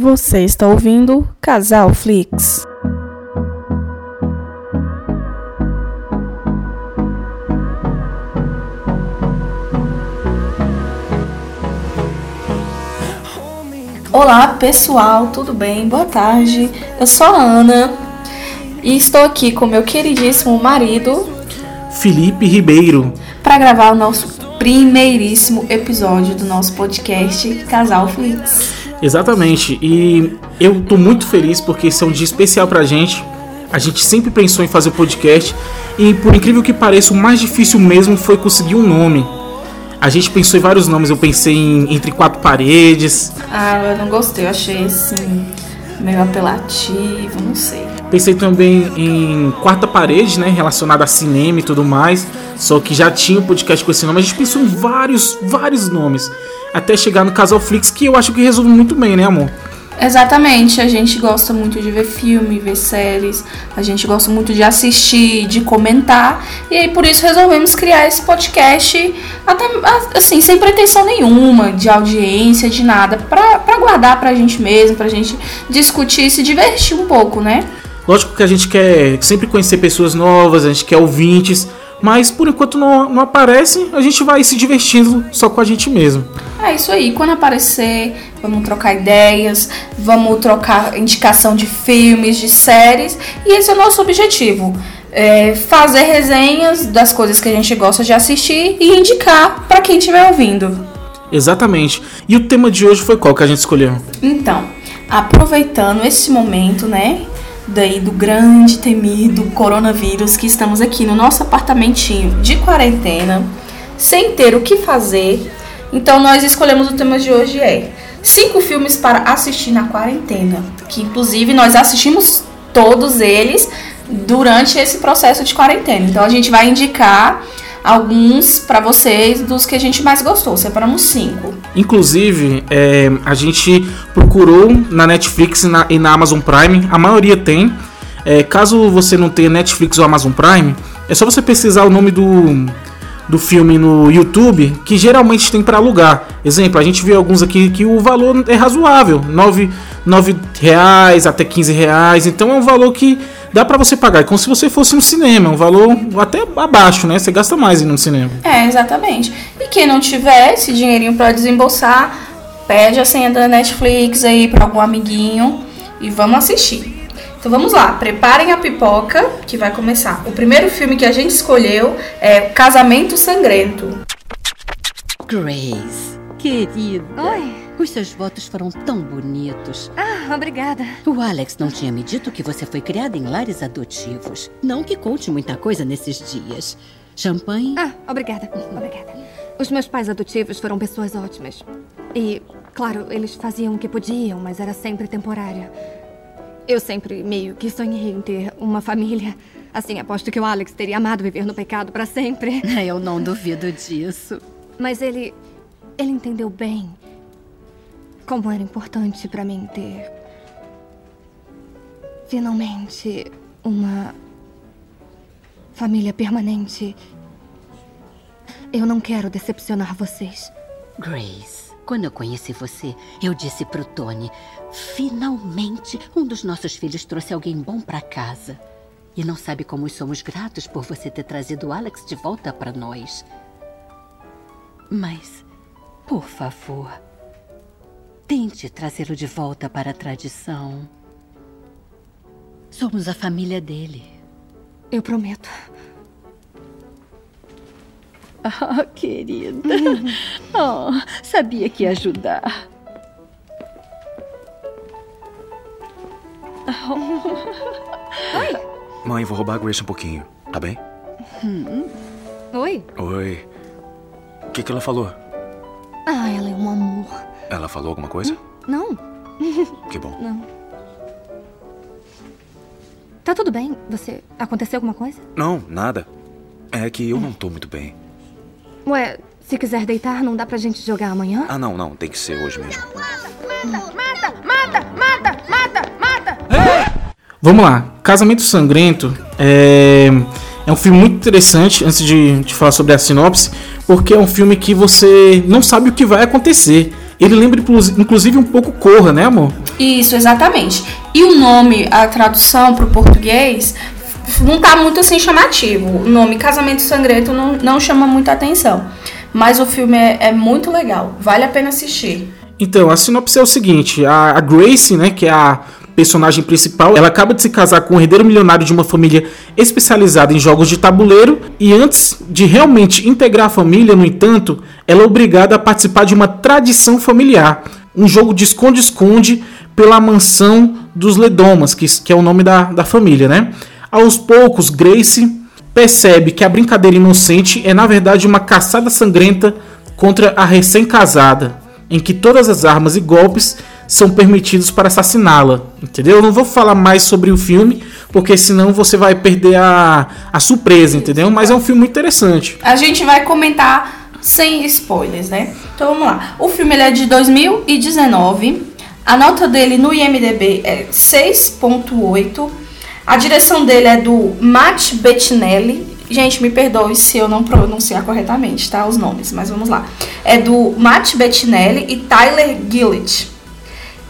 Você está ouvindo Casal Flix. Olá pessoal, tudo bem? Boa tarde. Eu sou a Ana e estou aqui com meu queridíssimo marido Felipe Ribeiro para gravar o nosso primeiríssimo episódio do nosso podcast Casal Flix. Exatamente. E eu tô muito feliz porque esse é um dia especial pra gente. A gente sempre pensou em fazer o podcast e por incrível que pareça, o mais difícil mesmo foi conseguir um nome. A gente pensou em vários nomes, eu pensei em Entre Quatro Paredes. Ah, eu não gostei, eu achei assim meio apelativo, não sei. Pensei também em Quarta Parede, né, relacionada a cinema e tudo mais, só que já tinha o um podcast com esse nome. A gente pensou em vários, vários nomes até chegar no Casal Flix, que eu acho que resolve muito bem, né, amor? Exatamente, a gente gosta muito de ver filme, ver séries, a gente gosta muito de assistir, de comentar, e aí por isso resolvemos criar esse podcast, até assim, sem pretensão nenhuma de audiência, de nada, pra, pra guardar pra gente mesmo, pra gente discutir e se divertir um pouco, né? Lógico que a gente quer sempre conhecer pessoas novas, a gente quer ouvintes, mas por enquanto não, não aparece, a gente vai se divertindo só com a gente mesmo. É isso aí, quando aparecer, vamos trocar ideias, vamos trocar indicação de filmes, de séries, e esse é o nosso objetivo. É fazer resenhas das coisas que a gente gosta de assistir e indicar para quem estiver ouvindo. Exatamente. E o tema de hoje foi qual que a gente escolheu? Então, aproveitando esse momento, né, daí do grande temido coronavírus que estamos aqui no nosso apartamentinho de quarentena, sem ter o que fazer. Então nós escolhemos o tema de hoje é cinco filmes para assistir na quarentena, que inclusive nós assistimos todos eles durante esse processo de quarentena. Então a gente vai indicar alguns para vocês dos que a gente mais gostou. Separamos cinco. Inclusive, é, a gente procurou na Netflix e na, e na Amazon Prime, a maioria tem. É, caso você não tenha Netflix ou Amazon Prime, é só você pesquisar o nome do, do filme no YouTube, que geralmente tem para alugar. Exemplo, a gente viu alguns aqui que o valor é razoável, 9, 9 reais até 15 reais, então é um valor que dá para você pagar. É como se você fosse no cinema, um valor até abaixo, né? Você gasta mais no cinema. É, exatamente. E quem não tiver esse dinheirinho para desembolsar, pede a senha da Netflix aí para algum amiguinho e vamos assistir. Então vamos lá, preparem a pipoca que vai começar. O primeiro filme que a gente escolheu é Casamento Sangrento. Grace, querida. Oi. Os seus votos foram tão bonitos. Ah, obrigada. O Alex não tinha me dito que você foi criada em lares adotivos. Não que conte muita coisa nesses dias. Champanhe? Ah, obrigada. Obrigada. Os meus pais adotivos foram pessoas ótimas. E, claro, eles faziam o que podiam, mas era sempre temporário. Eu sempre meio que sonhei em ter uma família. Assim, aposto que o Alex teria amado viver no pecado para sempre. Eu não duvido disso. Mas ele. Ele entendeu bem como era importante para mim ter. Finalmente, uma. família permanente. Eu não quero decepcionar vocês. Grace, quando eu conheci você, eu disse pro Tony: finalmente um dos nossos filhos trouxe alguém bom para casa. E não sabe como somos gratos por você ter trazido Alex de volta para nós. Mas, por favor, Tente trazê-lo de volta para a tradição. Somos a família dele. Eu prometo. Oh, querida. Oh, sabia que ia ajudar. Oh. Oi. Mãe, vou roubar a Grace um pouquinho, tá bem? Hum. Oi. Oi. O que, que ela falou? Ah, ela é um amor. Ela falou alguma coisa? Não. Que bom. Não. Tá tudo bem? Você. Aconteceu alguma coisa? Não, nada. É que eu não tô muito bem. Ué, se quiser deitar, não dá pra gente jogar amanhã? Ah, não, não. Tem que ser hoje mesmo. Mata, mata, mata, mata, mata, mata! Vamos lá. Casamento Sangrento é, é um filme muito interessante, antes de, de falar sobre a sinopse, porque é um filme que você não sabe o que vai acontecer. Ele lembra inclusive um pouco Corra, né, amor? Isso, exatamente. E o nome, a tradução para o português, não tá muito assim chamativo. O nome Casamento Sangrento não, não chama muita atenção. Mas o filme é, é muito legal, vale a pena assistir. Então, a sinopse é o seguinte: a, a Grace, né, que é a personagem principal, ela acaba de se casar com um herdeiro milionário de uma família especializada em jogos de tabuleiro e antes de realmente integrar a família, no entanto, ela é obrigada a participar de uma tradição familiar, um jogo de esconde-esconde pela mansão dos Ledomas, que, que é o nome da, da família, né? Aos poucos, Grace percebe que a brincadeira inocente é na verdade uma caçada sangrenta contra a recém-casada, em que todas as armas e golpes são permitidos para assassiná-la, entendeu? Eu não vou falar mais sobre o filme, porque senão você vai perder a, a surpresa, entendeu? Mas é um filme interessante. A gente vai comentar sem spoilers, né? Então vamos lá. O filme é de 2019. A nota dele no IMDb é 6.8. A direção dele é do Matt Bettinelli. Gente, me perdoe se eu não pronunciar corretamente, tá? Os nomes, mas vamos lá. É do Matt Bettinelli e Tyler Gillett.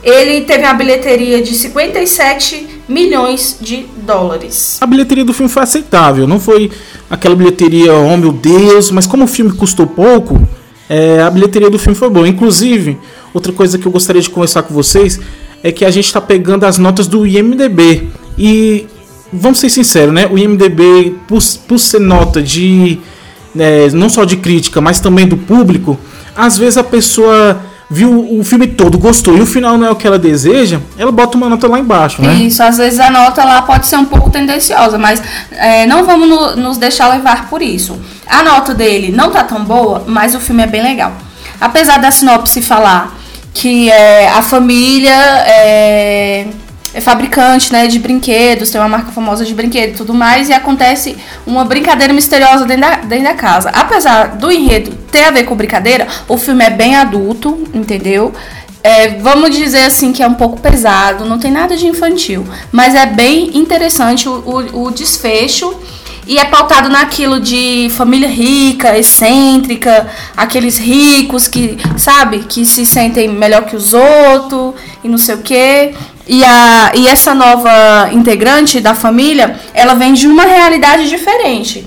Ele teve uma bilheteria de 57 milhões de dólares. A bilheteria do filme foi aceitável, não foi aquela bilheteria, oh meu Deus, mas como o filme custou pouco, é, a bilheteria do filme foi boa. Inclusive, outra coisa que eu gostaria de conversar com vocês é que a gente está pegando as notas do IMDB e vamos ser sinceros, né? O IMDB, por, por ser nota de né, não só de crítica, mas também do público, às vezes a pessoa viu o filme todo, gostou e o final não é o que ela deseja, ela bota uma nota lá embaixo, né? Isso, às vezes a nota lá pode ser um pouco tendenciosa, mas é, não vamos no, nos deixar levar por isso. A nota dele não tá tão boa, mas o filme é bem legal. Apesar da sinopse falar que é, a família é, é fabricante né, de brinquedos, tem uma marca famosa de brinquedo e tudo mais, e acontece uma brincadeira misteriosa dentro da, dentro da casa. Apesar do enredo ter a ver com brincadeira, o filme é bem adulto, entendeu? É, vamos dizer assim que é um pouco pesado, não tem nada de infantil, mas é bem interessante o, o, o desfecho e é pautado naquilo de família rica, excêntrica, aqueles ricos que, sabe, que se sentem melhor que os outros e não sei o quê. E, a, e essa nova integrante da família, ela vem de uma realidade diferente.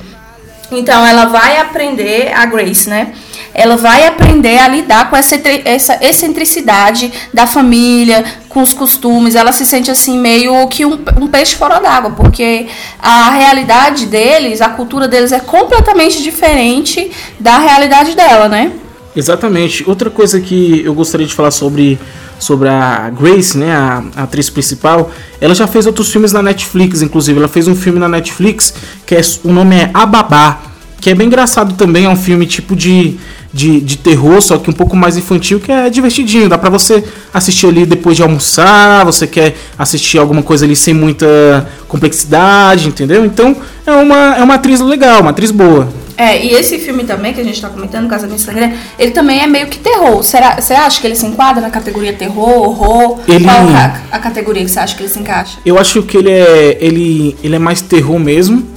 Então ela vai aprender, a Grace, né? Ela vai aprender a lidar com essa, essa excentricidade da família, com os costumes. Ela se sente assim meio que um, um peixe fora d'água, porque a realidade deles, a cultura deles é completamente diferente da realidade dela, né? Exatamente. Outra coisa que eu gostaria de falar sobre sobre a Grace, né, a, a, atriz principal, ela já fez outros filmes na Netflix, inclusive ela fez um filme na Netflix que é, o nome é Ababá, que é bem engraçado também, é um filme tipo de, de, de terror, só que um pouco mais infantil, que é divertidinho, dá pra você assistir ali depois de almoçar, você quer assistir alguma coisa ali sem muita complexidade, entendeu? Então é uma, é uma atriz legal, uma atriz boa. É, e esse filme também, que a gente tá comentando, Casamento Sangrento, ele também é meio que terror. Será, você acha que ele se enquadra na categoria terror, horror? Ele... Qual a, a categoria que você acha que ele se encaixa? Eu acho que ele é, ele, ele é mais terror mesmo.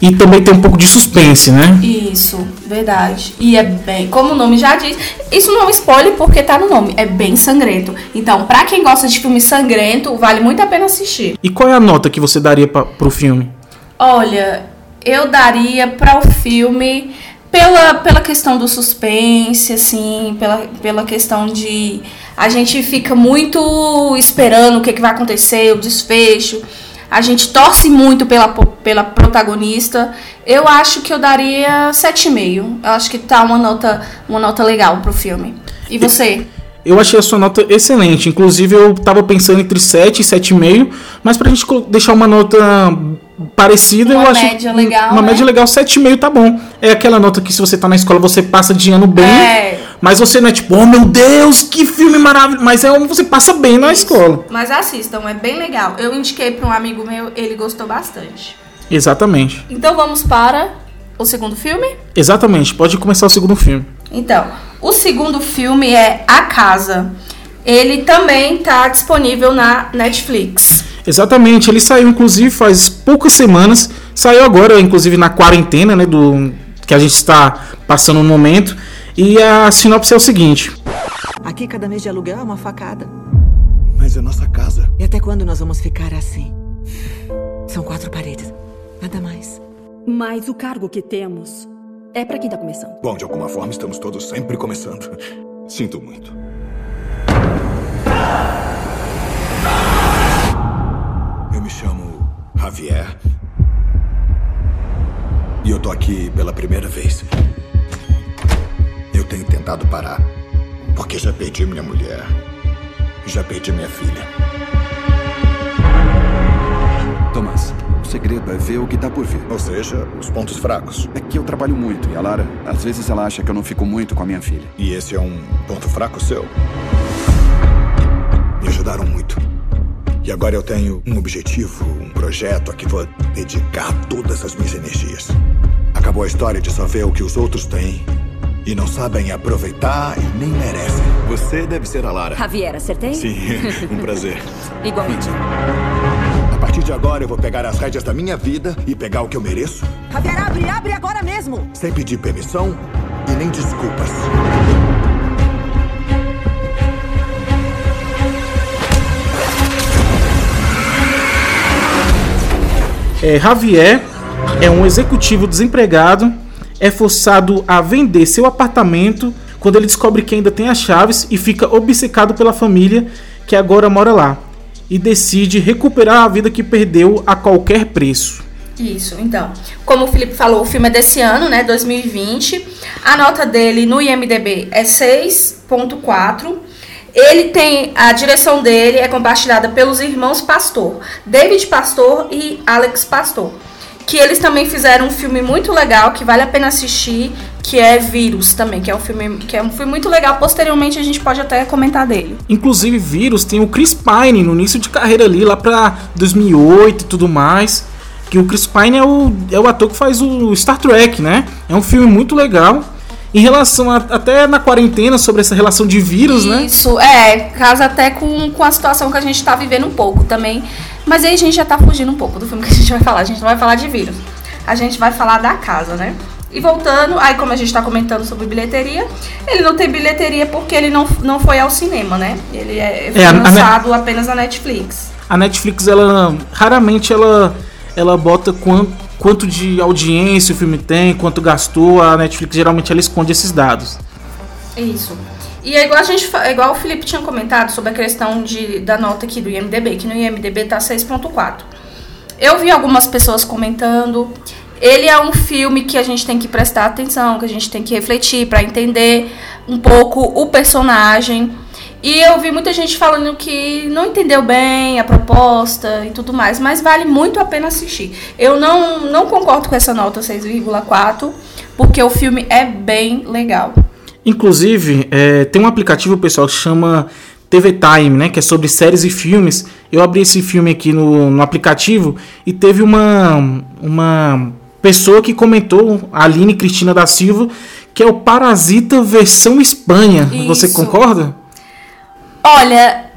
E também tem um pouco de suspense, né? Isso, verdade. E é bem, como o nome já diz, isso não é um spoiler porque tá no nome, é bem sangrento. Então, pra quem gosta de filme sangrento, vale muito a pena assistir. E qual é a nota que você daria pra, pro filme? Olha, eu daria para o filme pela, pela questão do suspense, assim, pela, pela questão de a gente fica muito esperando o que, que vai acontecer, o desfecho. A gente torce muito pela, pela protagonista. Eu acho que eu daria 7,5. Eu acho que tá uma nota, uma nota legal pro filme. E você? Eu achei a sua nota excelente. Inclusive, eu tava pensando entre 7 e 7,5. Mas pra gente deixar uma nota parecida, uma eu acho. Uma média legal. Uma né? média legal, 7,5 tá bom. É aquela nota que se você tá na escola, você passa de ano bem. É. Mas você não é tipo, oh meu Deus, que filme maravilhoso. Mas é onde você passa bem na escola. Mas assistam, é bem legal. Eu indiquei para um amigo meu, ele gostou bastante. Exatamente. Então vamos para o segundo filme? Exatamente, pode começar o segundo filme. Então, o segundo filme é A Casa. Ele também está disponível na Netflix. Exatamente, ele saiu inclusive faz poucas semanas, saiu agora, inclusive na quarentena, né, do que a gente está passando no momento. E a sinopse é o seguinte: Aqui cada mês de aluguel é uma facada. Mas é nossa casa. E até quando nós vamos ficar assim? São quatro paredes. Nada mais. Mas o cargo que temos é para quem tá começando. Bom, de alguma forma estamos todos sempre começando. Sinto muito. Eu me chamo Javier. E eu tô aqui pela primeira vez. Eu tenho tentado parar. Porque já perdi minha mulher. Já perdi minha filha. Tomás, o segredo é ver o que tá por vir. Ou seja, os pontos fracos. É que eu trabalho muito e a Lara, às vezes ela acha que eu não fico muito com a minha filha. E esse é um ponto fraco seu? Me ajudaram muito. E agora eu tenho um objetivo, um projeto a que vou dedicar todas as minhas energias. Acabou a história de só ver o que os outros têm e não sabem aproveitar e nem merecem. Você deve ser a Lara. Javier, acertei? Sim, um prazer. Igualmente. A partir de agora eu vou pegar as rédeas da minha vida e pegar o que eu mereço, Javier, abre, abre agora mesmo! sem pedir permissão e nem desculpas. É, Javier é um executivo desempregado, é forçado a vender seu apartamento quando ele descobre que ainda tem as chaves e fica obcecado pela família que agora mora lá e decide recuperar a vida que perdeu a qualquer preço. Isso, então. Como o Felipe falou, o filme é desse ano, né? 2020. A nota dele no IMDB é 6.4. Ele tem. A direção dele é compartilhada pelos irmãos Pastor, David Pastor e Alex Pastor. Que eles também fizeram um filme muito legal que vale a pena assistir, que é Vírus também, que é um filme que é um filme muito legal. Posteriormente a gente pode até comentar dele. Inclusive, Vírus tem o Chris Pine no início de carreira ali, lá pra 2008 e tudo mais. Que o Chris Pine é o, é o ator que faz o Star Trek, né? É um filme muito legal. Em relação a, até na quarentena, sobre essa relação de vírus, né? Isso, é, casa até com, com a situação que a gente tá vivendo um pouco também. Mas aí a gente já tá fugindo um pouco do filme que a gente vai falar. A gente não vai falar de vírus. A gente vai falar da casa, né? E voltando, aí como a gente tá comentando sobre bilheteria, ele não tem bilheteria porque ele não, não foi ao cinema, né? Ele é, foi É, a- a lançado apenas na Netflix. A Netflix, ela raramente ela, ela bota quanto, quanto de audiência o filme tem, quanto gastou. A Netflix geralmente ela esconde esses dados. Isso. E é igual a gente, é igual o Felipe tinha comentado sobre a questão de, da nota aqui do IMDB, que no IMDB tá 6.4. Eu vi algumas pessoas comentando. Ele é um filme que a gente tem que prestar atenção, que a gente tem que refletir para entender um pouco o personagem. E eu vi muita gente falando que não entendeu bem a proposta e tudo mais, mas vale muito a pena assistir. Eu não, não concordo com essa nota 6,4, porque o filme é bem legal. Inclusive, é, tem um aplicativo, pessoal, que chama TV Time, né? Que é sobre séries e filmes. Eu abri esse filme aqui no, no aplicativo e teve uma, uma pessoa que comentou, a Aline Cristina da Silva, que é o Parasita versão Espanha. Você Isso. concorda? Olha,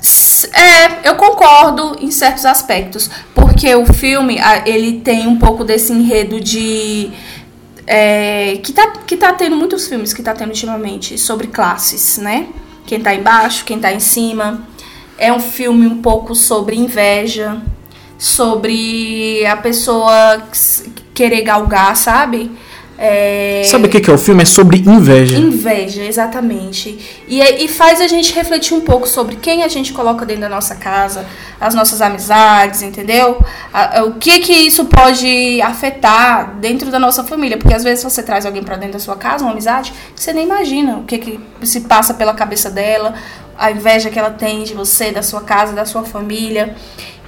é, eu concordo em certos aspectos, porque o filme ele tem um pouco desse enredo de é, que tá que tá tendo muitos filmes que tá tendo ultimamente sobre classes, né? Quem tá embaixo, quem tá em cima. É um filme um pouco sobre inveja, sobre a pessoa querer galgar, sabe? É, Sabe o que, que é o filme? É sobre inveja. Inveja, exatamente. E, é- e faz a gente refletir um pouco sobre quem a gente coloca dentro da nossa casa, as nossas amizades, entendeu? A- a- o que que isso pode afetar dentro da nossa família. Porque às vezes você traz alguém pra dentro da sua casa, uma amizade, que você nem imagina o que que se passa pela cabeça dela, a inveja que ela tem de você, da sua casa, da sua família.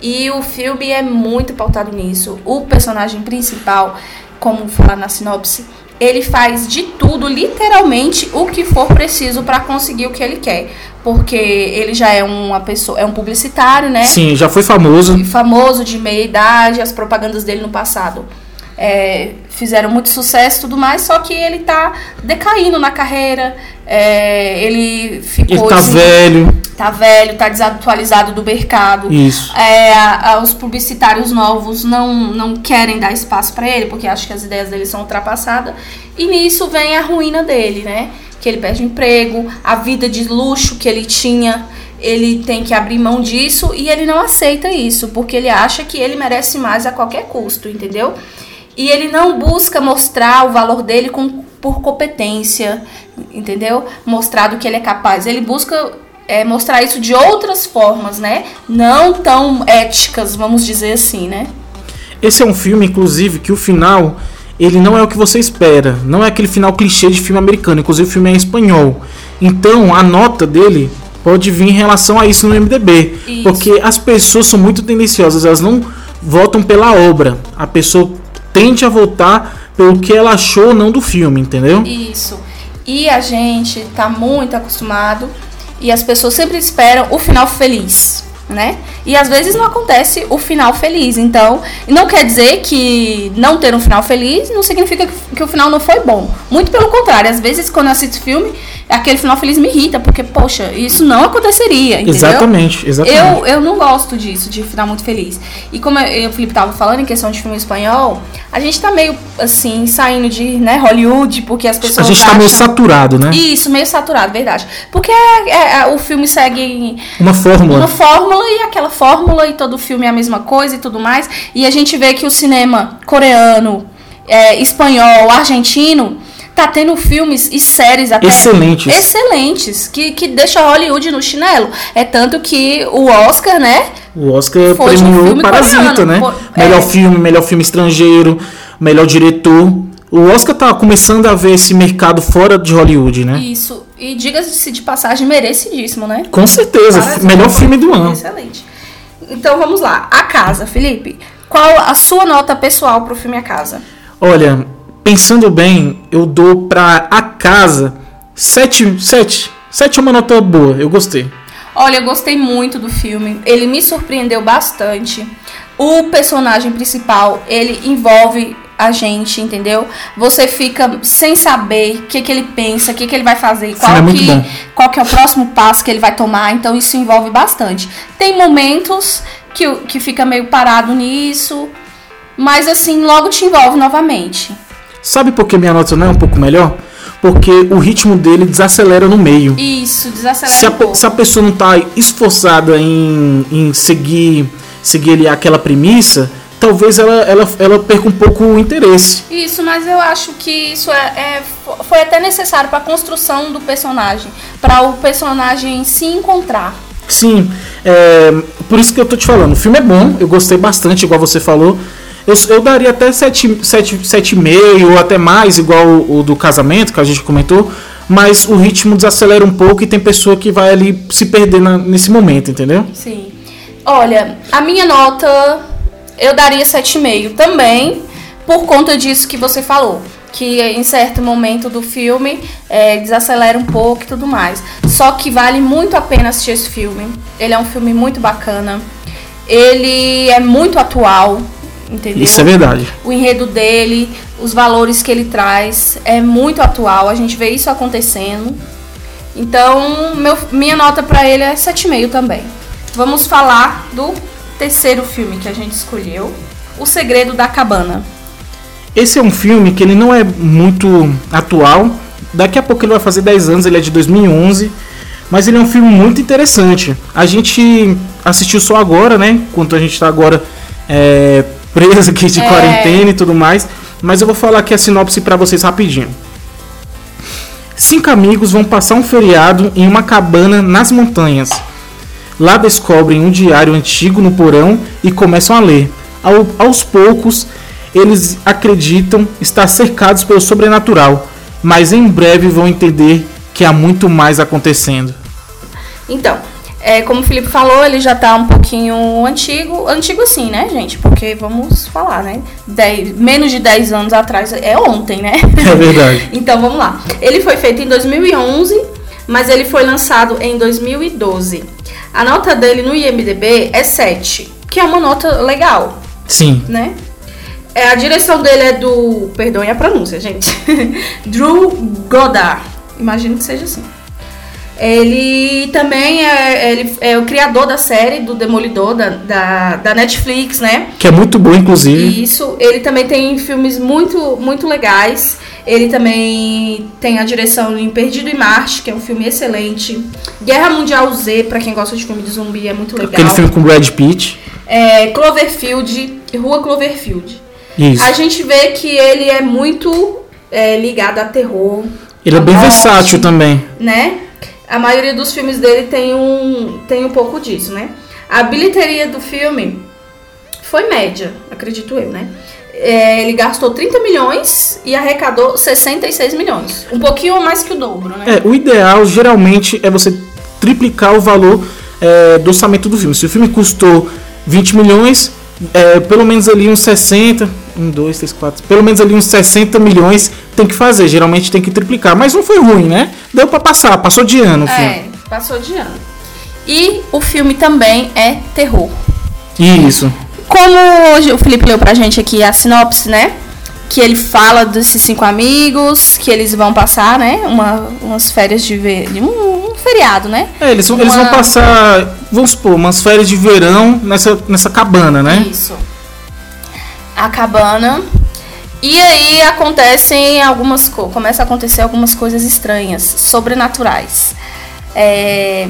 E o filme é muito pautado nisso. O personagem principal, como falar na sinopse, ele faz de tudo, literalmente, o que for preciso para conseguir o que ele quer. Porque ele já é uma pessoa, é um publicitário, né? Sim, já foi famoso. famoso de meia idade, as propagandas dele no passado é, fizeram muito sucesso e tudo mais, só que ele tá decaindo na carreira, é, ele ficou... Ele tá assim, velho. Tá velho, tá desatualizado do mercado. Isso. É, a- a- os publicitários novos não, não querem dar espaço para ele, porque acham que as ideias dele são ultrapassadas. E nisso vem a ruína dele, né? Que ele perde o emprego, a vida de luxo que ele tinha, ele tem que abrir mão disso e ele não aceita isso, porque ele acha que ele merece mais a qualquer custo, entendeu? E ele não busca mostrar o valor dele com, por competência, entendeu? Mostrar do que ele é capaz. Ele busca é, mostrar isso de outras formas, né? Não tão éticas, vamos dizer assim, né? Esse é um filme, inclusive, que o final ele não é o que você espera. Não é aquele final clichê de filme americano. Inclusive o filme é espanhol. Então a nota dele pode vir em relação a isso no MDB. Isso. Porque as pessoas são muito tendenciosas. Elas não votam pela obra. A pessoa tende a votar pelo que ela achou ou não do filme, entendeu? Isso. E a gente tá muito acostumado e as pessoas sempre esperam o final feliz né? E às vezes não acontece o final feliz. Então, não quer dizer que não ter um final feliz não significa que o final não foi bom. Muito pelo contrário, às vezes quando eu assisto filme, aquele final feliz me irrita, porque, poxa, isso não aconteceria, entendeu? Exatamente, exatamente. Eu, eu não gosto disso, de final muito feliz. E como eu, o Felipe tava falando em questão de filme espanhol, a gente tá meio, assim, saindo de né, Hollywood, porque as pessoas A gente tá meio saturado, né? Isso, meio saturado, verdade. Porque é, é, é o filme segue... Uma fórmula. Uma fórmula e aquela fórmula e todo filme é a mesma coisa e tudo mais. E a gente vê que o cinema coreano, é, espanhol, argentino tá tendo filmes e séries até excelentes, excelentes que, que deixa Hollywood no chinelo. É tanto que o Oscar, né? O Oscar premiou um Parasita, coreano. né? Por, melhor é. filme, melhor filme estrangeiro, melhor diretor. O Oscar tá começando a ver esse mercado fora de Hollywood, né? Isso. E diga-se de passagem, merecidíssimo, né? Com certeza. Parasita melhor filme do ano. Excelente. Então vamos lá. A Casa, Felipe. Qual a sua nota pessoal pro filme A Casa? Olha, pensando bem, eu dou pra A Casa 7. 7. 7 é uma nota boa, eu gostei. Olha, eu gostei muito do filme. Ele me surpreendeu bastante. O personagem principal, ele envolve a gente, entendeu? Você fica sem saber o que, que ele pensa, o que, que ele vai fazer, qual, Sim, é que, qual que é o próximo passo que ele vai tomar, então isso envolve bastante. Tem momentos que, que fica meio parado nisso, mas assim, logo te envolve novamente. Sabe por que minha nota não é um pouco melhor? Porque o ritmo dele desacelera no meio. Isso, desacelera se a, um. Se a pessoa não tá esforçada em, em seguir, seguir ali aquela premissa, talvez ela, ela, ela perca um pouco o interesse. Isso, mas eu acho que isso é, é foi até necessário para a construção do personagem, para o personagem se encontrar. Sim, é, por isso que eu tô te falando. O filme é bom, eu gostei bastante, igual você falou. Eu, eu daria até 7,5 sete, sete ou até mais, igual o, o do casamento que a gente comentou. Mas o ritmo desacelera um pouco e tem pessoa que vai ali se perder na, nesse momento, entendeu? Sim. Olha, a minha nota eu daria 7,5 também, por conta disso que você falou. Que em certo momento do filme é, desacelera um pouco e tudo mais. Só que vale muito a pena assistir esse filme. Ele é um filme muito bacana. Ele é muito atual, entendeu? Isso é verdade. O enredo dele, os valores que ele traz, é muito atual. A gente vê isso acontecendo. Então, meu, minha nota para ele é 7,5 também. Vamos falar do terceiro filme que a gente escolheu, O Segredo da Cabana. Esse é um filme que ele não é muito atual. Daqui a pouco ele vai fazer 10 anos, ele é de 2011. Mas ele é um filme muito interessante. A gente assistiu só agora, né? Enquanto a gente está agora é, preso aqui de é... quarentena e tudo mais. Mas eu vou falar aqui a sinopse para vocês rapidinho. Cinco amigos vão passar um feriado em uma cabana nas montanhas. Lá descobrem um diário antigo no porão e começam a ler. Ao, aos poucos, eles acreditam estar cercados pelo sobrenatural, mas em breve vão entender que há muito mais acontecendo. Então, é, como o Felipe falou, ele já está um pouquinho antigo. Antigo sim, né, gente? Porque vamos falar, né? Dez, menos de 10 anos atrás é ontem, né? É verdade. então vamos lá. Ele foi feito em 2011, mas ele foi lançado em 2012. A nota dele no IMDB é 7, que é uma nota legal. Sim. Né? É, a direção dele é do. Perdoem a pronúncia, gente. Drew Goddard. Imagino que seja assim. Ele também é, ele é o criador da série do Demolidor da, da, da Netflix, né? Que é muito bom, inclusive. Isso, ele também tem filmes muito, muito legais. Ele também tem a direção em Perdido em Marte, que é um filme excelente. Guerra Mundial Z, pra quem gosta de filme de zumbi, é muito legal. Aquele filme com Brad Pitt. É, Cloverfield, Rua Cloverfield. Isso. A gente vê que ele é muito é, ligado a terror. Ele é a bem morte, versátil também. Né? A maioria dos filmes dele tem um, tem um pouco disso, né? A bilheteria do filme foi média, acredito eu, né? É, ele gastou 30 milhões e arrecadou 66 milhões. Um pouquinho mais que o dobro, né? É, o ideal geralmente é você triplicar o valor é, do orçamento do filme. Se o filme custou 20 milhões, é, pelo menos ali uns 60, 1, 2, 3, 4, pelo menos ali uns 60 milhões tem que fazer. Geralmente tem que triplicar. Mas não foi ruim, né? Deu pra passar, passou de ano o filme. É, passou de ano. E o filme também é terror. Isso. Como hoje o Felipe leu pra gente aqui a sinopse, né? Que ele fala desses cinco amigos, que eles vão passar, né? Uma, umas férias de, ver, de um, um feriado, né? É, eles, vão- eles vão Uma- passar, vamos supor, umas férias de verão nessa, nessa cabana, né? Isso. A cabana. E aí acontecem algumas. Começa a acontecer algumas coisas estranhas, sobrenaturais. É,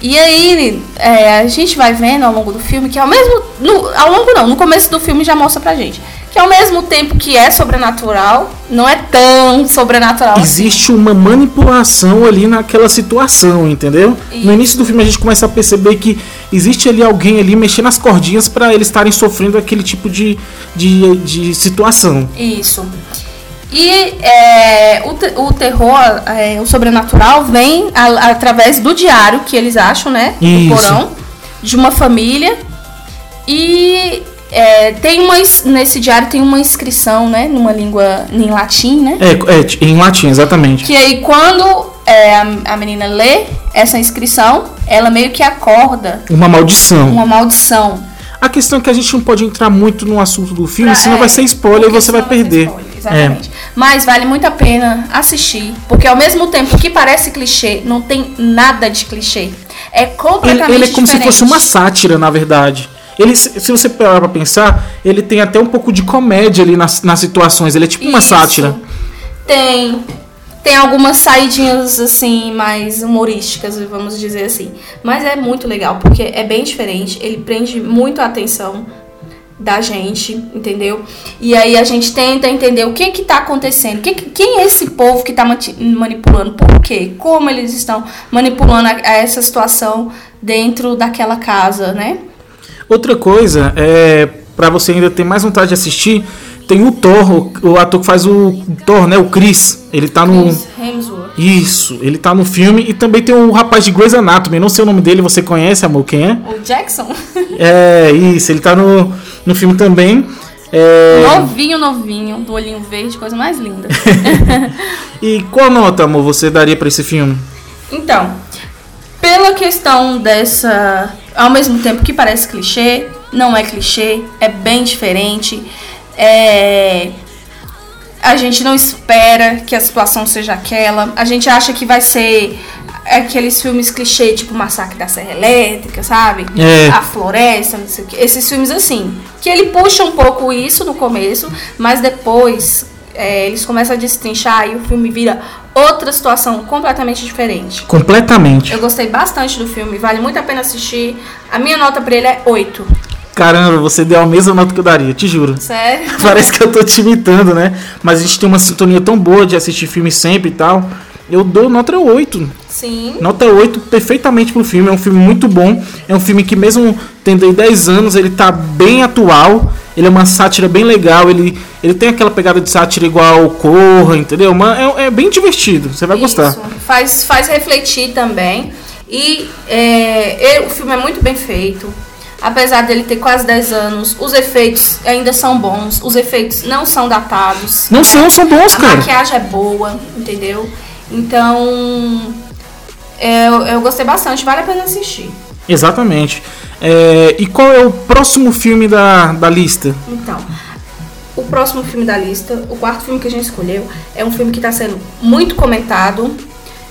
e aí é, a gente vai vendo ao longo do filme que ao mesmo. no- ao longo não, no começo do filme já mostra pra gente. Que ao mesmo tempo que é sobrenatural, não é tão sobrenatural assim. Existe uma manipulação ali naquela situação, entendeu? No início do filme a gente começa a perceber que existe ali alguém ali mexendo as cordinhas para eles estarem sofrendo aquele tipo de, de, de situação. Isso. E é, o, o terror, é, o sobrenatural, vem a- através do diário que eles acham, né? Isso. Do porão, de uma família. E é, tem uma, nesse diário tem uma inscrição, né? Numa língua em latim, né? É, é, em latim, exatamente. Que aí quando é, a, a menina lê essa inscrição, ela meio que acorda Uma maldição. uma maldição. A questão é que a gente não pode entrar muito no assunto do filme, Pra- senão é, vai ser spoiler e você vai senão vai perder. spoiler, Exatamente. Mas vale muito a pena assistir, porque ao mesmo tempo que parece clichê, não tem nada de clichê. É Ele, completamente ele é como se diferente. fosse uma sátira, na verdade. Ele, se você parar pra pensar, ele tem até um pouco de comédia ali nas, nas situações. Ele é tipo uma Isso. sátira. Tem. Tem algumas saidinhas assim, mais humorísticas, vamos dizer assim. Mas é muito legal, porque é bem diferente. Ele prende muito a atenção da gente, entendeu? E aí a gente tenta entender o que que tá acontecendo. Que, que- quem é esse povo que tá manipulando? Por quê? Como eles estão manipulando a, a essa situação dentro daquela casa, né? Outra coisa, é para você ainda ter mais vontade de assistir, tem o Thor, o, ator que faz o Thor, né? O Chris. Ele tá no. Isso, ele tá no filme. E também tem o rapaz de Grey's Anatomy. Não sei o nome dele, você conhece, amor? Quem é? O Jackson. É, isso, ele tá no, no filme também. É, Novinho, novinho, do olhinho verde, coisa mais linda. e qual nota, amor, você daria pra esse filme? Então, pela questão dessa. Ao mesmo tempo que parece clichê, não é clichê, é bem diferente. É. A gente não espera que a situação seja aquela. A gente acha que vai ser aqueles filmes clichê, tipo Massacre da Serra Elétrica, sabe? É. A Floresta, não sei o quê. Esses filmes assim. Que ele puxa um pouco isso no começo, mas depois é, eles começam a destrinchar e o filme vira outra situação completamente diferente. Completamente. Eu gostei bastante do filme, vale muito a pena assistir. A minha nota pra ele é 8. Caramba, você deu a mesma nota que eu daria, te juro. Sério? Parece que eu tô te imitando, né? Mas a gente tem uma sintonia tão boa de assistir filme sempre e tal. Eu dou nota 8. Sim. Nota 8 perfeitamente pro filme. É um filme muito bom. É um filme que, mesmo tendo aí 10 anos, ele tá bem atual. Ele é uma sátira bem legal. Ele, ele tem aquela pegada de sátira igual Corra, entendeu? Mas é, é bem divertido. Você vai gostar. Isso. Faz, faz refletir também. E é, ele- o filme é muito bem feito. Apesar dele ter quase 10 anos, os efeitos ainda são bons. Os efeitos não são datados. Não são, são bons, a cara. maquiagem é boa, entendeu? Então, eu, eu gostei bastante. Vale a pena assistir. Exatamente. É, e qual é o próximo filme da, da lista? Então, o próximo filme da lista, o quarto filme que a gente escolheu, é um filme que está sendo muito comentado.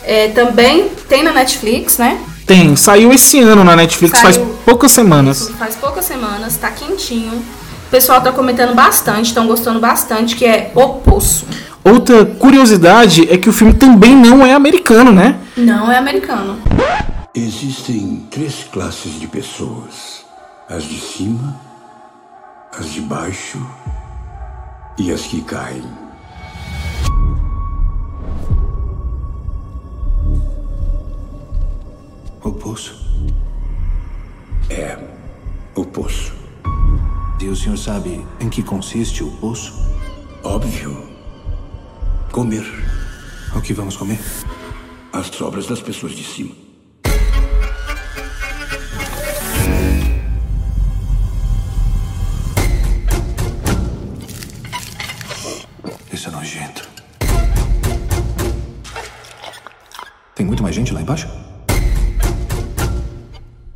É, também tem na Netflix, né? Tem, saiu esse ano na Netflix Saiu. faz poucas semanas. Faz poucas semanas, tá quentinho. O pessoal tá comentando bastante, estão gostando bastante, que é O Poço. Outra curiosidade é que o filme também não é americano, né? Não é americano. Existem três classes de pessoas: as de cima, as de baixo e as que caem. O poço? É, o poço. E o senhor sabe em que consiste o poço? Óbvio. Comer. O que vamos comer? As sobras das pessoas de cima. Isso é nojento. Tem muito mais gente lá embaixo?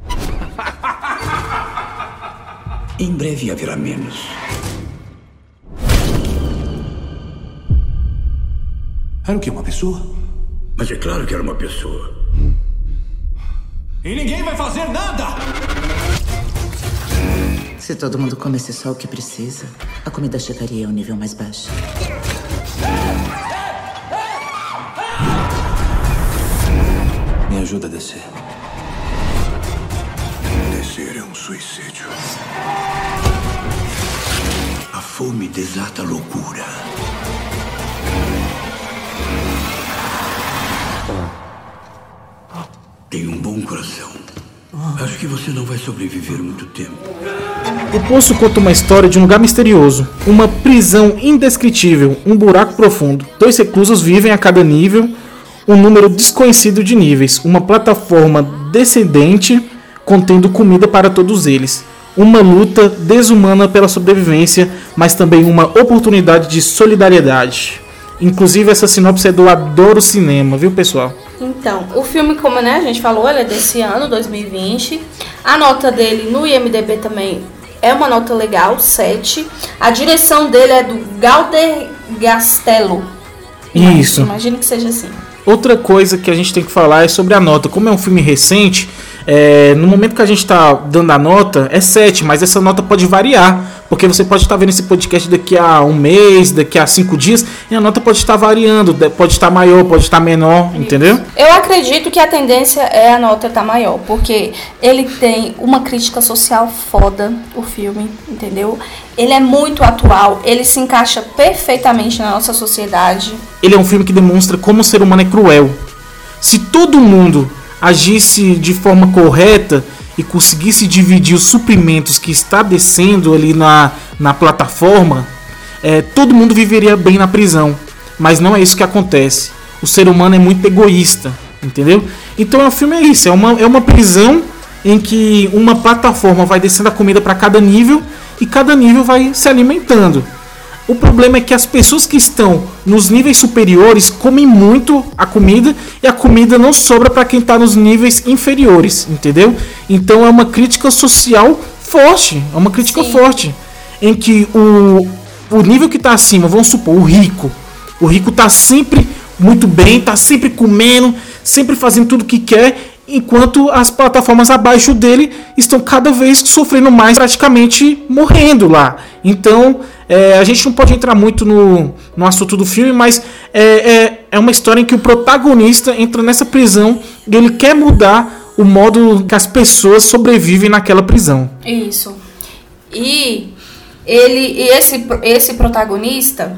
Em breve haverá menos. Era o que? Uma pessoa? Mas é claro que era uma pessoa. E ninguém vai fazer nada! Se todo mundo comesse só o que precisa, a comida chegaria a um nível mais baixo. Me ajuda a descer. Descer é um suicídio. A fome desata a loucura. Tem um bom coração. Acho que você não vai sobreviver muito tempo. O Poço conta uma história de um lugar misterioso, uma prisão indescritível, um buraco profundo. Dois reclusos vivem a cada nível, um número desconhecido de níveis, uma plataforma descendente contendo comida para todos eles. Uma luta desumana pela sobrevivência, mas também uma oportunidade de solidariedade. Inclusive essa sinopse é do Adoro Cinema, viu pessoal? Então, o filme, como né, a gente falou, ele é desse ano, 2020. A nota dele no IMDB também é uma nota legal, 7. A direção dele é do Galder Gastello. Isso. Imagino que seja assim. Outra coisa que a gente tem que falar é sobre a nota. Como é um filme recente, é, no momento que a gente está dando a nota, é 7, mas essa nota pode variar. Porque você pode estar vendo esse podcast daqui a um mês, daqui a cinco dias, e a nota pode estar variando, de- pode estar maior, pode estar menor, entendeu? Eu acredito que a tendência é a nota estar maior, porque ele tem uma crítica social foda, o filme, entendeu? Ele é muito atual, ele se encaixa perfeitamente na nossa sociedade. Ele é um filme que demonstra como o ser humano é cruel. Se todo mundo agisse de forma correta e conseguisse dividir os suprimentos que está descendo ali na, na plataforma, é, todo mundo viveria bem na prisão. Mas não é isso que acontece. O ser humano é muito egoísta, entendeu? Então o filme é isso, é uma, é uma prisão em que uma plataforma vai descendo a comida para cada nível e cada nível vai se alimentando. O problema é que as pessoas que estão nos níveis superiores comem muito a comida e a comida não sobra para quem está nos níveis inferiores, entendeu? Então é uma crítica social forte, é uma crítica forte, em que o, o nível que está acima, vamos supor, o rico, o rico tá sempre muito bem, tá sempre comendo, sempre fazendo tudo que quer, enquanto as plataformas abaixo dele estão cada vez sofrendo mais, praticamente morrendo lá. Então, é, a gente não pode entrar muito no, no assunto do filme, mas é, é, é uma história em que o protagonista entra nessa prisão e ele quer mudar o modo que as pessoas sobrevivem naquela prisão. Isso. E ele esse esse protagonista,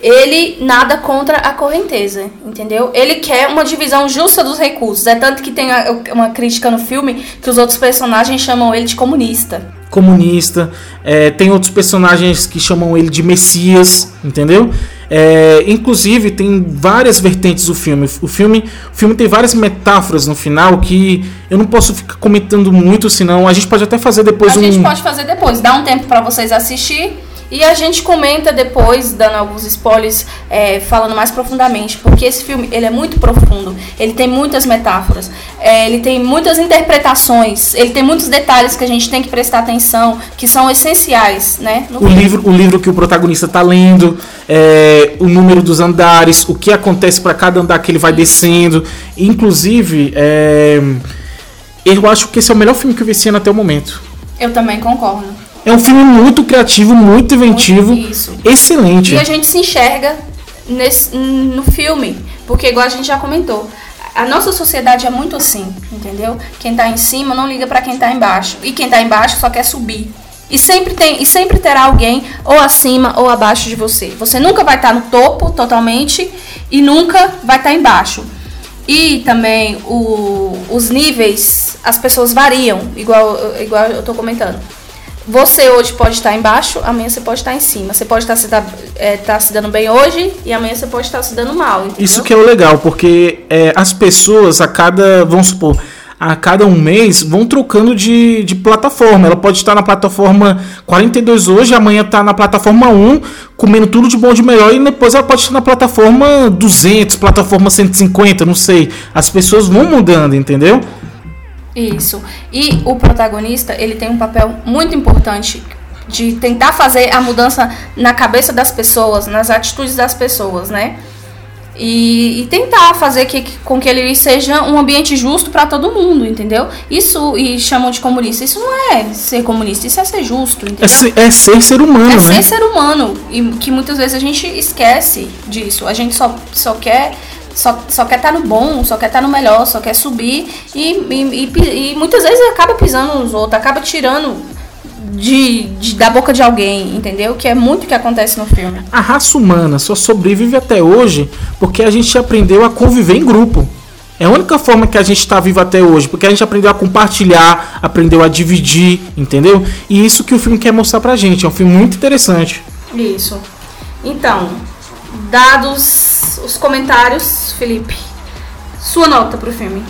ele nada contra a correnteza, entendeu? Ele quer uma divisão justa dos recursos. É tanto que tem a- uma crítica no filme que os outros personagens chamam ele de comunista. comunista. É, tem outros personagens que chamam ele de Messias, entendeu? É, inclusive tem várias vertentes do filme. O filme, o filme tem várias metáforas no final que eu não posso ficar comentando muito, senão a gente pode até fazer depois a um. gente pode fazer depois, dá um tempo pra vocês assistir E a gente comenta depois, dando alguns spoilers, é, falando mais profundamente, porque esse filme ele é muito profundo, ele tem muitas metáforas, é, ele tem muitas interpretações, ele tem muitos detalhes que a gente tem que prestar atenção, que são essenciais, né? O livro, o livro que o protagonista está lendo, é, o número dos andares, o que acontece para cada andar que ele vai descendo, inclusive, é, eu acho que esse é o melhor filme que eu vi esse ano até o momento. Eu também concordo. É um filme muito criativo, muito inventivo, Isso. excelente. E a gente se enxerga nesse, no filme, porque igual a gente já comentou, a nossa sociedade é muito assim, entendeu? Quem tá em cima não liga para quem tá embaixo, e quem tá embaixo só quer subir. E sempre tem, e sempre terá alguém ou acima ou abaixo de você. Você nunca vai estar no topo totalmente e nunca vai estar embaixo. E também o, os níveis, as pessoas variam, igual, igual eu tô comentando. Você hoje pode estar embaixo, amanhã você pode estar em cima. Você pode estar se, dar, é, tá se dando bem hoje e amanhã você pode estar se dando mal. Entendeu? Isso que é o legal, porque é, as pessoas a cada, vamos supor, a cada um mês vão trocando de, de plataforma. Ela pode estar na plataforma 42 hoje, amanhã está na plataforma 1, comendo tudo de bom de melhor, e depois ela pode estar na plataforma 200, plataforma 150, não sei. As pessoas vão mudando, entendeu? Isso. E o protagonista, ele tem um papel muito importante de tentar fazer a mudança na cabeça das pessoas, nas atitudes das pessoas, né? E, e tentar fazer que, com que ele seja um ambiente justo para todo mundo, entendeu? Isso, e chamam de comunista. Isso não é ser comunista, isso é ser justo, entendeu? É ser, é ser ser humano, é né? ser ser humano. E que muitas vezes a gente esquece disso. A gente só, só quer só, só quer estar tá no bom, só quer estar tá no melhor, só quer subir e, e, e, e, muitas vezes acaba pisando nos outros, acaba tirando de, de, da boca de alguém, entendeu? Que é muito o que acontece no filme. A raça humana só sobrevive até hoje porque a gente aprendeu a conviver em grupo. É a única forma que a gente está vivo até hoje, porque a gente aprendeu a compartilhar, aprendeu a dividir, entendeu? E isso que o filme quer mostrar pra gente. É um filme muito interessante. Isso. Então, dados os comentários, Felipe, sua nota pro filme.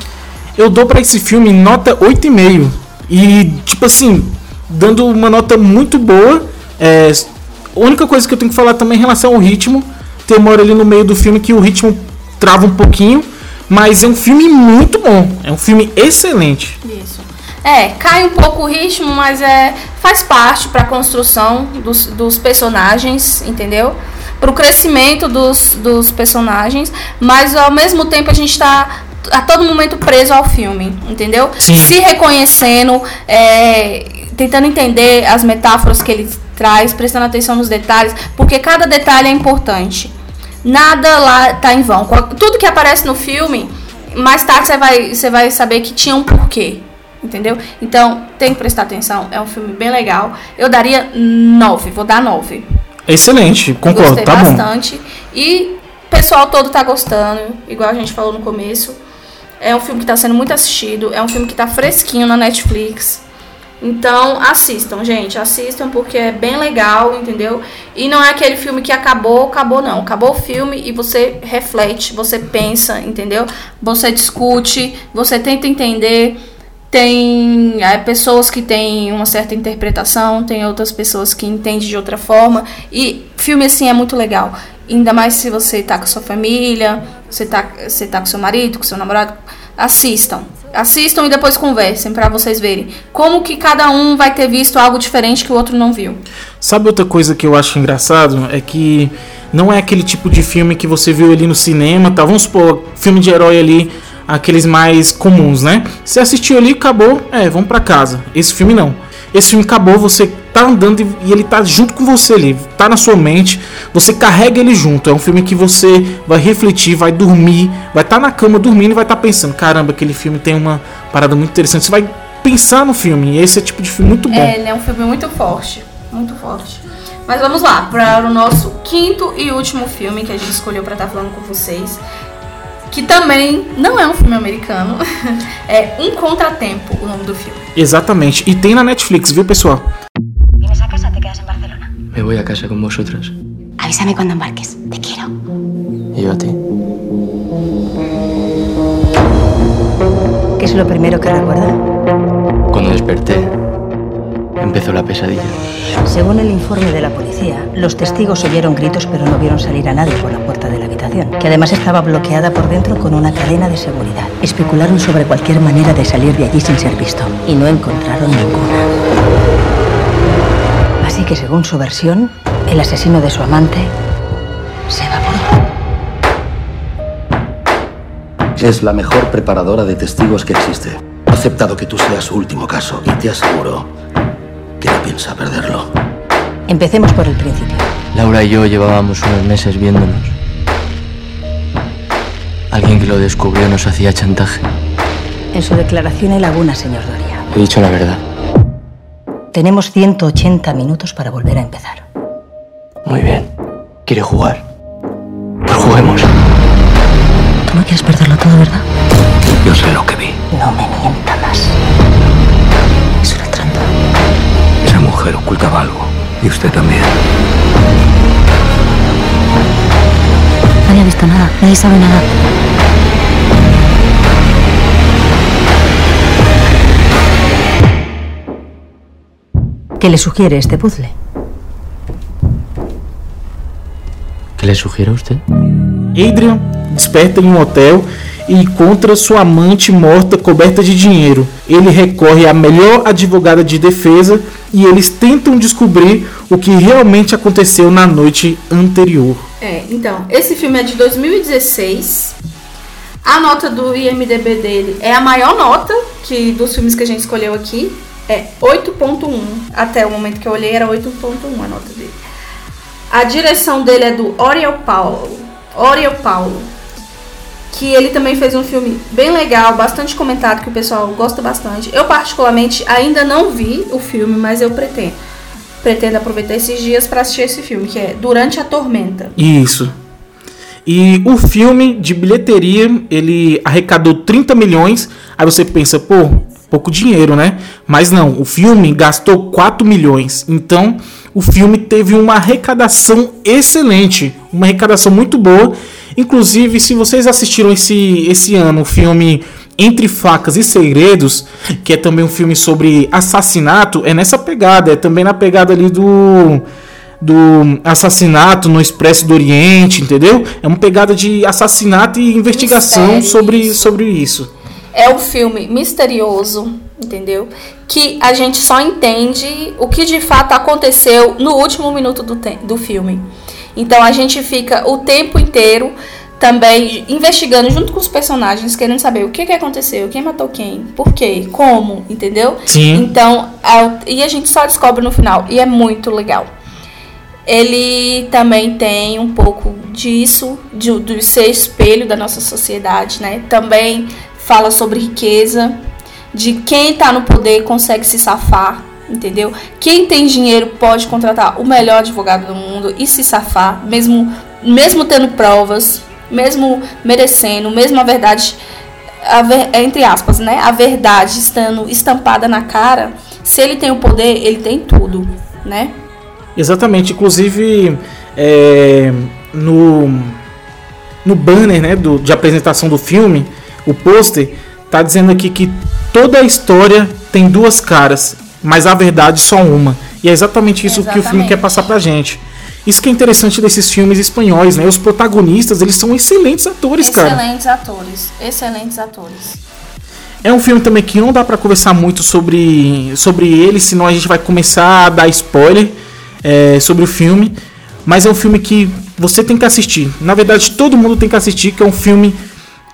Eu dou para esse filme nota 8,5. E, tipo assim, dando uma nota muito boa. É, a única coisa que eu tenho que falar também em relação ao ritmo. Tem uma hora ali no meio do filme que o ritmo trava um pouquinho. Mas é um filme muito bom. É um filme excelente. Isso. É, cai um pouco o ritmo, mas é faz parte para a construção dos, dos personagens, entendeu? Para o crescimento dos, dos personagens, mas ao mesmo tempo a gente está a todo momento preso ao filme, entendeu? Sim. Se reconhecendo, é, tentando entender as metáforas que ele traz, prestando atenção nos detalhes, porque cada detalhe é importante. Nada lá tá em vão. Tudo que aparece no filme, mais tarde você vai, você vai saber que tinha um porquê. Entendeu? Então, tem que prestar atenção. É um filme bem legal. Eu daria 9, vou dar 9. Excelente, concordo, Gostei tá bastante. E o pessoal todo tá gostando, igual a gente falou no começo. É um filme que está sendo muito assistido, é um filme que está fresquinho na Netflix. Então, assistam, gente, assistam porque é bem legal, entendeu? E não é aquele filme que acabou, acabou não. Acabou o filme e você reflete, você pensa, entendeu? Você discute, você tenta entender. Tem é, pessoas que têm uma certa interpretação, tem outras pessoas que entendem de outra forma. E filme assim é muito legal. Ainda mais se você tá com sua família, você tá, você tá com seu marido, com seu namorado. Assistam. Assistam e depois conversem para vocês verem como que cada um vai ter visto algo diferente que o outro não viu. Sabe outra coisa que eu acho engraçado? É que não é aquele tipo de filme que você viu ali no cinema, tá? Vamos supor, filme de herói ali, aqueles mais comuns, né? Você assistiu ali, acabou, é, vamos para casa. Esse filme não. Esse filme acabou, você tá andando e, ele tá junto com você ali, tá na sua mente, você carrega ele junto. É um filme que você vai refletir, vai dormir, vai estar tá na cama dormindo e vai estar tá pensando: caramba, aquele filme tem uma parada muito interessante. Você vai pensar no filme, e esse é tipo de filme muito bom. É, ele é um filme muito forte, muito forte. Mas vamos lá, para o nosso quinto e último filme que a gente escolheu para estar tá falando com vocês, que também não é um filme americano, é Um Contratempo, o nome do filme. Exatamente, e tem na Netflix, viu, pessoal? ¿Vienes a casa o te quedas en Barcelona? Me voy a casa con vosotras. Avísame cuando embarques. Te quiero. Y yo a ti. ¿Qué es lo primero que recuerda? Cuando desperté, empezó la pesadilla. Según el informe de la policía, los testigos oyeron gritos pero no vieron salir a nadie por la puerta de la habitación, que además estaba bloqueada por dentro con una cadena de seguridad. Especularon sobre cualquier manera de salir de allí sin ser visto y no encontraron ninguna. Así que según su versión, el asesino de su amante se evaporó. Es la mejor preparadora de testigos que existe. Ha aceptado que tú seas su último caso y te aseguro piensa perderlo. Empecemos por el principio. Laura y yo llevábamos unos meses viéndonos. Alguien que lo descubrió nos hacía chantaje. En su declaración hay laguna, señor Doria. He dicho la verdad. Tenemos 180 minutos para volver a empezar. Muy bien. Quiere jugar. Pues juguemos. Tú no quieres perderlo todo, ¿verdad? Yo sé lo que vi. No me mienta más. Mujer ocultaba algo. Y usted también. Nadie ha visto nada. Nadie sabe nada. ¿Qué le sugiere este puzzle? ¿Qué le sugiere a usted? Adrian desperta em um hotel e encontra sua amante morta coberta de dinheiro. Ele recorre à melhor advogada de defesa e eles tentam descobrir o que realmente aconteceu na noite anterior. É, então, esse filme é de 2016. A nota do IMDB dele é a maior nota que dos filmes que a gente escolheu aqui. É 8.1. Até o momento que eu olhei era 8.1 a nota dele. A direção dele é do Oriel Paulo. Oriel Paulo. Que ele também fez um filme bem legal, bastante comentado, que o pessoal gosta bastante. Eu, particularmente, ainda não vi o filme, mas eu pretendo. Pretendo aproveitar esses dias para assistir esse filme, que é Durante a Tormenta. Isso. E o filme de bilheteria, ele arrecadou 30 milhões. Aí você pensa, pô, pouco dinheiro, né? Mas não, o filme gastou 4 milhões. Então, o filme teve uma arrecadação excelente, uma arrecadação muito boa. Inclusive, se vocês assistiram esse, esse ano o filme Entre Facas e Segredos, que é também um filme sobre assassinato, é nessa pegada, é também na pegada ali do do assassinato no Expresso do Oriente, entendeu? É uma pegada de assassinato e investigação Mistério, sobre, sobre isso. É um filme misterioso, entendeu? Que a gente só entende o que de fato aconteceu no último minuto do, do filme. Então a gente fica o tempo inteiro também investigando junto com os personagens, querendo saber o que, que aconteceu, quem matou quem, por quê, como, entendeu? Sim. Então, a- e a gente só descobre no final, e é muito legal. Ele também tem um pouco disso, de, de ser espelho da nossa sociedade, né? Também fala sobre riqueza, de quem tá no poder consegue se safar, entendeu? Quem tem dinheiro pode contratar o melhor advogado do mundo e se safar, mesmo, mesmo tendo provas, mesmo merecendo, mesmo a verdade, a ver- entre aspas, né? A verdade estando estampada na cara, se ele tem o poder, ele tem tudo, né? Exatamente, inclusive é, no, no banner né, do, de apresentação do filme, o pôster, tá dizendo aqui que toda a história tem duas caras, mas a verdade só uma. E é exatamente isso que o filme Exatamente. quer passar pra gente. Isso que é interessante desses filmes espanhóis, né? Os protagonistas, eles são excelentes atores, cara. Excelentes atores, excelentes atores. É um filme também que não dá pra conversar muito sobre, sobre ele, senão a gente vai começar a dar spoiler é, sobre o filme. Mas é um filme que você tem que assistir. Na verdade, todo mundo tem que assistir, que é um filme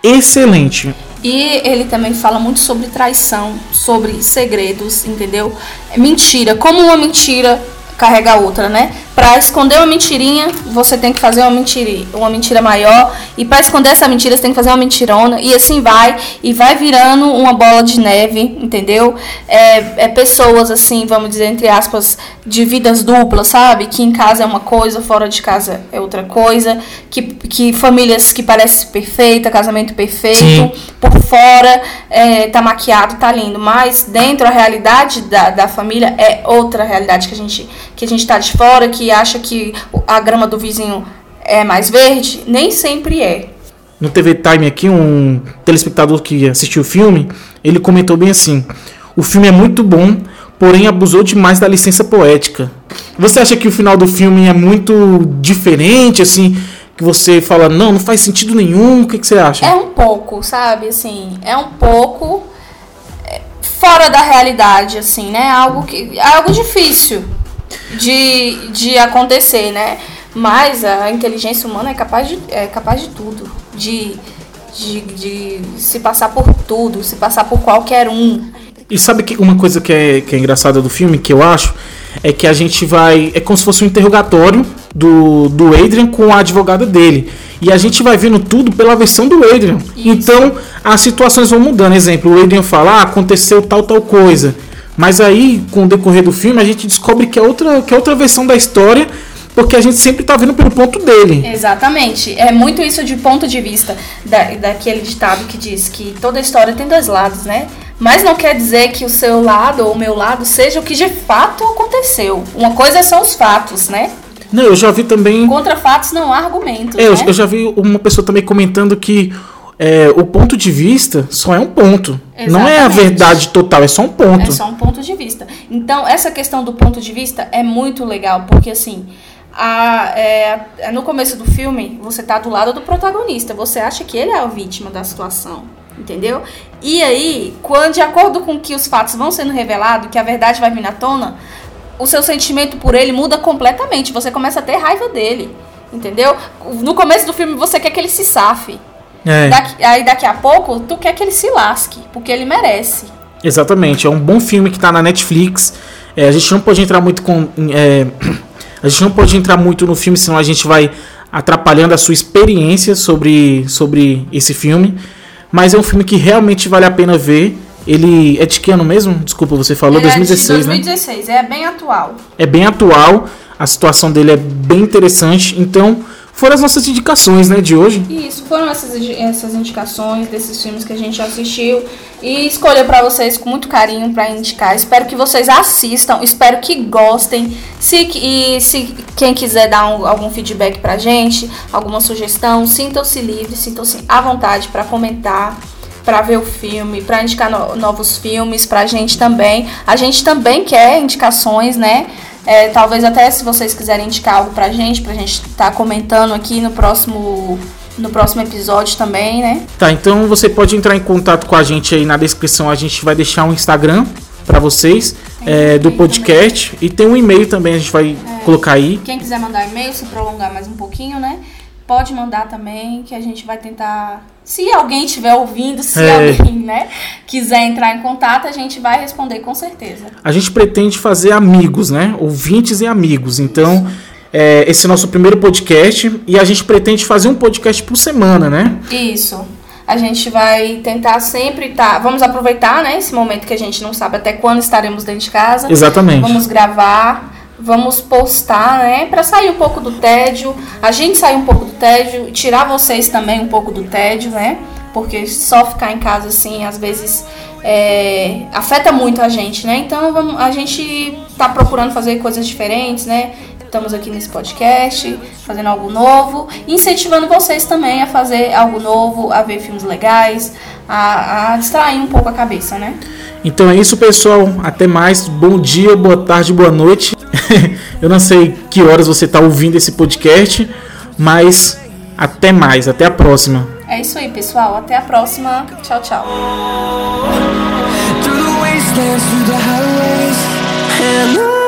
excelente. E ele também fala muito sobre traição, sobre segredos, entendeu? É Mentira, como uma mentira carrega a outra, né? Pra esconder uma mentirinha, você tem que fazer uma mentira, uma mentira maior, e pra esconder essa mentira, você tem que fazer uma mentirona, e assim vai, e vai virando uma bola de neve, entendeu? É, é pessoas assim, vamos dizer entre aspas, de vidas duplas, sabe? Que em casa é uma coisa, fora de casa é outra coisa, que, que famílias que parecem perfeita, casamento perfeito, Sim. por fora é, tá maquiado, tá lindo, mas dentro a realidade da, da família é outra realidade que a gente que a gente tá de fora, que acha que a grama do vizinho é mais verde, nem sempre é. No TV Time aqui, um telespectador que assistiu o filme, ele comentou bem assim: o filme é muito bom porém abusou demais da licença poética. Você acha que o final do filme é muito diferente, assim, que você fala, não, não faz sentido nenhum? O que, que você acha? É um pouco, sabe? Assim, é um pouco é, fora da realidade, assim, né? Algo que é algo difícil de, de acontecer, né? Mas a inteligência humana é capaz de, é capaz de tudo, de, de, de se passar por tudo, se passar por qualquer um. E sabe que uma coisa que é, que é engraçada do filme, que eu acho, é que a gente vai. É como se fosse um interrogatório do, do Adrian com a advogada dele. E a gente vai vendo tudo pela versão do Adrian. Isso. Então as situações vão mudando. Exemplo, o Adrian fala, ah, aconteceu tal, tal coisa. Mas aí, com o decorrer do filme, a gente descobre que é outra, que é outra versão da história porque a gente sempre está vendo pelo ponto dele. Exatamente. É muito isso de ponto de vista da, daquele ditado que diz que toda história tem dois lados, né? Mas não quer dizer que o seu lado ou o meu lado seja o que de fato aconteceu. Uma coisa são os fatos, né? Não, eu já vi também. Contra fatos não há argumentos. É, né? eu já vi uma pessoa também comentando que é, o ponto de vista só é um ponto. Exatamente. Não é a verdade total, é só um ponto. É só um ponto de vista. Então, essa questão do ponto de vista é muito legal, porque assim. A, é, no começo do filme, você tá do lado do protagonista. Você acha que ele é a vítima da situação. Entendeu? E aí, quando de acordo com que os fatos vão sendo revelados, que a verdade vai vir na tona, o seu sentimento por ele muda completamente. Você começa a ter raiva dele. Entendeu? No começo do filme você quer que ele se safe. É. Daqui, aí daqui a pouco tu quer que ele se lasque, porque ele merece. Exatamente, é um bom filme que tá na Netflix. É, a gente não pode entrar muito com. É, a gente não pode entrar muito no filme, senão a gente vai atrapalhando a sua experiência sobre, sobre esse filme. Mas é um filme que realmente vale a pena ver. Ele é de que ano mesmo? Desculpa, você falou Ele 2016, é de 2016, né? é bem atual. É bem atual, a situação dele é bem interessante. Então, foram as nossas indicações, né, de hoje. Isso, foram essas, essas indicações desses filmes que a gente assistiu e escolheu para vocês com muito carinho para indicar. Espero que vocês assistam, espero que gostem. Se e se quem quiser dar um, algum feedback pra gente, alguma sugestão, sintam-se livres, sintam-se à vontade para comentar para ver o filme, para indicar no, novos filmes pra gente também. A gente também quer indicações, né? É, talvez até se vocês quiserem indicar algo pra gente, pra gente estar tá comentando aqui no próximo no próximo episódio também, né? Tá, então você pode entrar em contato com a gente aí na descrição, a gente vai deixar um Instagram para vocês é, do podcast também. e tem um e-mail também, a gente vai é, colocar aí. Quem quiser mandar e-mail, se prolongar mais um pouquinho, né? Pode mandar também, que a gente vai tentar se alguém estiver ouvindo, se é. alguém né, quiser entrar em contato, a gente vai responder com certeza. A gente pretende fazer amigos, né? Ouvintes e amigos. Então, é, esse é o nosso primeiro podcast e a gente pretende fazer um podcast por semana, né? Isso. A gente vai tentar sempre estar. Tá, vamos aproveitar, né? Esse momento que a gente não sabe até quando estaremos dentro de casa. Exatamente. Vamos gravar vamos postar, né, para sair um pouco do tédio, a gente sair um pouco do tédio, tirar vocês também um pouco do tédio, né? Porque só ficar em casa assim, às vezes é, afeta muito a gente, né? Então vamos, a gente tá procurando fazer coisas diferentes, né? Estamos aqui nesse podcast, fazendo algo novo, incentivando vocês também a fazer algo novo, a ver filmes legais, a, a distrair um pouco a cabeça, né? Então é isso, pessoal. Até mais. Bom dia, boa tarde, boa noite. Eu não sei que horas você está ouvindo esse podcast, mas até mais. Até a próxima. É isso aí, pessoal. Até a próxima. Tchau, tchau. through the